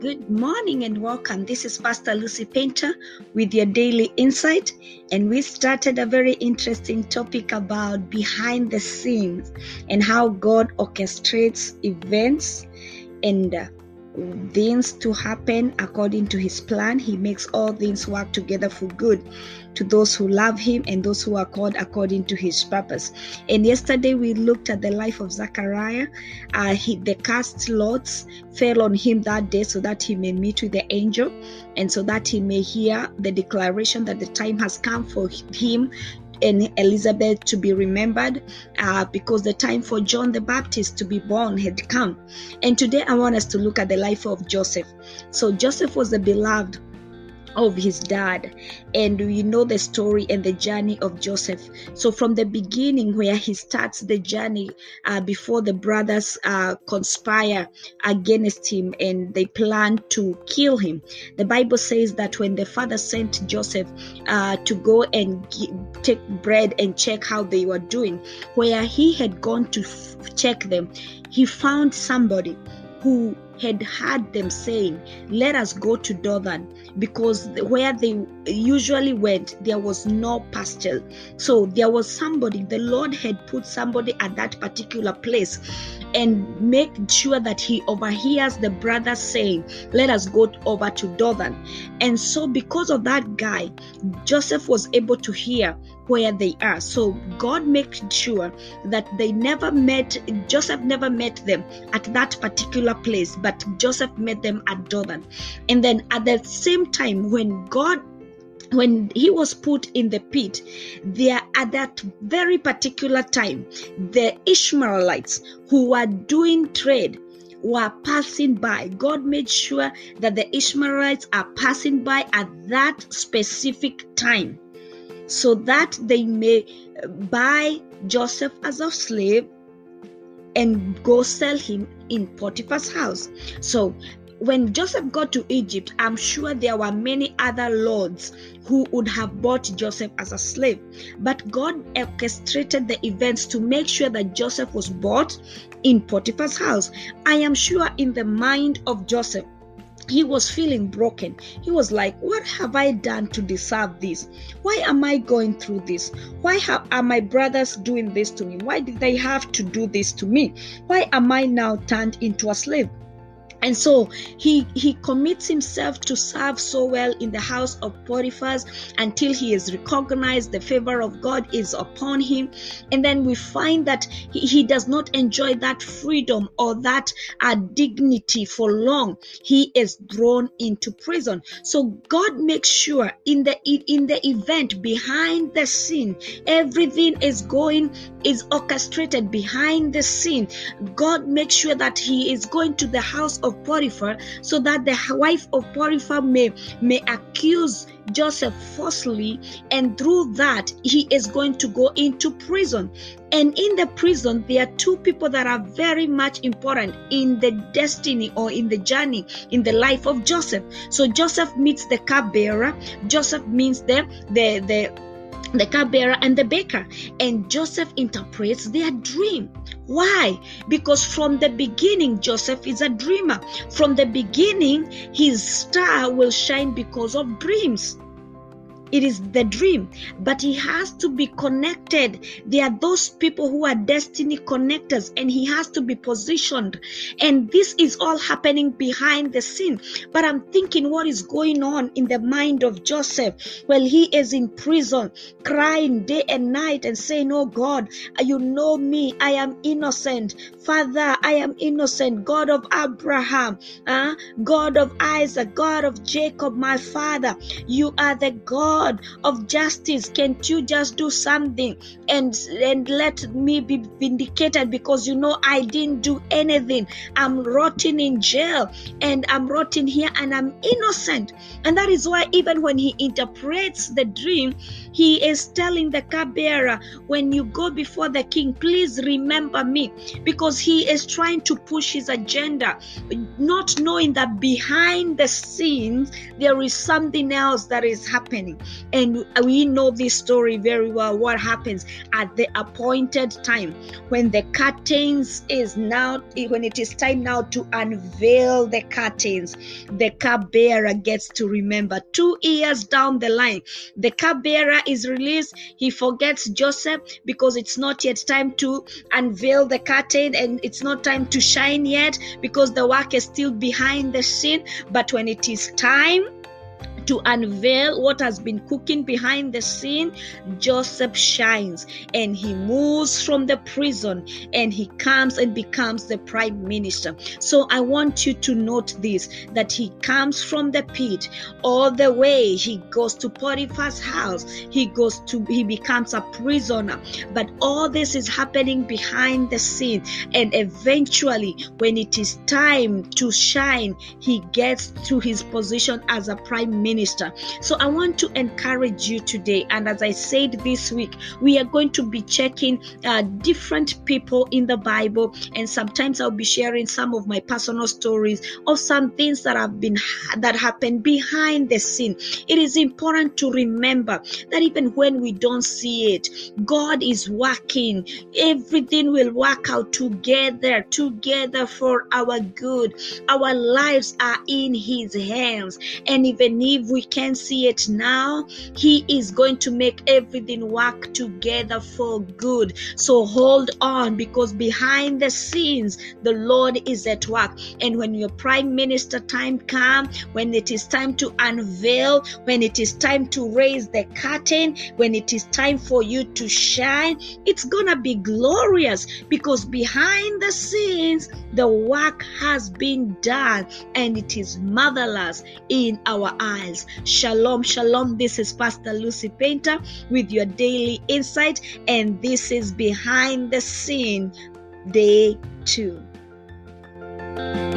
Good morning and welcome. This is Pastor Lucy Painter with your daily insight. And we started a very interesting topic about behind the scenes and how God orchestrates events and uh, things to happen according to his plan. He makes all things work together for good to those who love him and those who are called according to his purpose. And yesterday we looked at the life of Zachariah. Uh, he, the cast lots fell on him that day so that he may meet with the angel and so that he may hear the declaration that the time has come for him and Elizabeth to be remembered uh, because the time for John the Baptist to be born had come. And today I want us to look at the life of Joseph. So, Joseph was the beloved of his dad. And we know the story and the journey of joseph. So from the beginning where he starts the journey uh, before the brothers uh, conspire against him and they plan to kill him the bible says that when the father sent joseph uh, to go and take bread and check how they were doing where he had gone to f- check them he found somebody who had heard them saying, Let us go to Dothan, because where they usually went, there was no pasture. So there was somebody, the Lord had put somebody at that particular place and make sure that he overhears the brothers saying, Let us go over to Dothan. And so, because of that guy, Joseph was able to hear where they are. So God made sure that they never met, Joseph never met them at that particular place, but Joseph met them at Dothan. And then at the same time, when God when he was put in the pit, there at that very particular time, the Ishmaelites who were doing trade were passing by. God made sure that the Ishmaelites are passing by at that specific time so that they may buy Joseph as a slave and go sell him in Potiphar's house. So when Joseph got to Egypt, I'm sure there were many other lords who would have bought Joseph as a slave. But God orchestrated the events to make sure that Joseph was bought in Potiphar's house. I am sure in the mind of Joseph, he was feeling broken. He was like, What have I done to deserve this? Why am I going through this? Why have, are my brothers doing this to me? Why did they have to do this to me? Why am I now turned into a slave? And so he he commits himself to serve so well in the house of Potiphar's until he is recognized, the favor of God is upon him. And then we find that he, he does not enjoy that freedom or that uh, dignity for long. He is thrown into prison. So God makes sure in the in the event behind the scene, everything is going is orchestrated behind the scene. God makes sure that he is going to the house of of Potiphar so that the wife of Potiphar may, may accuse Joseph falsely, and through that, he is going to go into prison. And in the prison, there are two people that are very much important in the destiny or in the journey in the life of Joseph. So Joseph meets the cupbearer. Joseph meets the the the the cupbearer and the baker. And joseph interprets their dream. Why? Because from the beginning joseph is a dreamer. From the beginning his star will shine because of dreams it is the dream. But he has to be connected. There are those people who are destiny connectors and he has to be positioned. And this is all happening behind the scene. But i'm thinking what is going on in the mind of joseph. Well he is in prison crying day and night and saying oh god you know me. I am innocent. Father i am innocent. God of abraham uh, god of isaac god of jacob my father you are the god God of justice, can't you just do something and and let me be vindicated because you know I didn't do anything. I'm rotting in jail and I'm rotting here and I'm innocent. And that is why even when he interprets the dream, he is telling the cupbearer, when you go before the king, please remember me because he is trying to push his agenda, not knowing that behind the scenes there is something else that is happening. And we know this story very well. What happens at the appointed time when the curtains is now, when it is time now to unveil the curtains, the cupbearer gets to remember. Two years down the line, the cupbearer is released. He forgets Joseph because it's not yet time to unveil the curtain and it's not time to shine yet because the work is still behind the scene. But when it is time, to unveil what has been cooking behind the scene, Joseph shines and he moves from the prison and he comes and becomes the prime minister. So I want you to note this that he comes from the pit all the way. He goes to Potiphar's house, he goes to, he becomes a prisoner. But all this is happening behind the scene, and eventually, when it is time to shine, he gets to his position as a prime minister minister. So I want to encourage you today. And as I said this week, we are going to be checking uh, different people in the Bible, and sometimes I'll be sharing some of my personal stories of some things that have been that happened behind the scene. It is important to remember that even when we don't see it, God is working. Everything will work out together, together for our good. Our lives are in His hands, and even if we can see it now, He is going to make everything work together for good. So hold on because behind the scenes, the Lord is at work. And when your prime minister time comes, when it is time to unveil, when it is time to raise the curtain, when it is time for you to shine, it's gonna be glorious because behind the scenes, the work has been done and it is marvelous in our eyes miles. Shalom, shalom. This is Pastor Lucy Painter with your daily insight, and this is Behind the Scene, Day 2.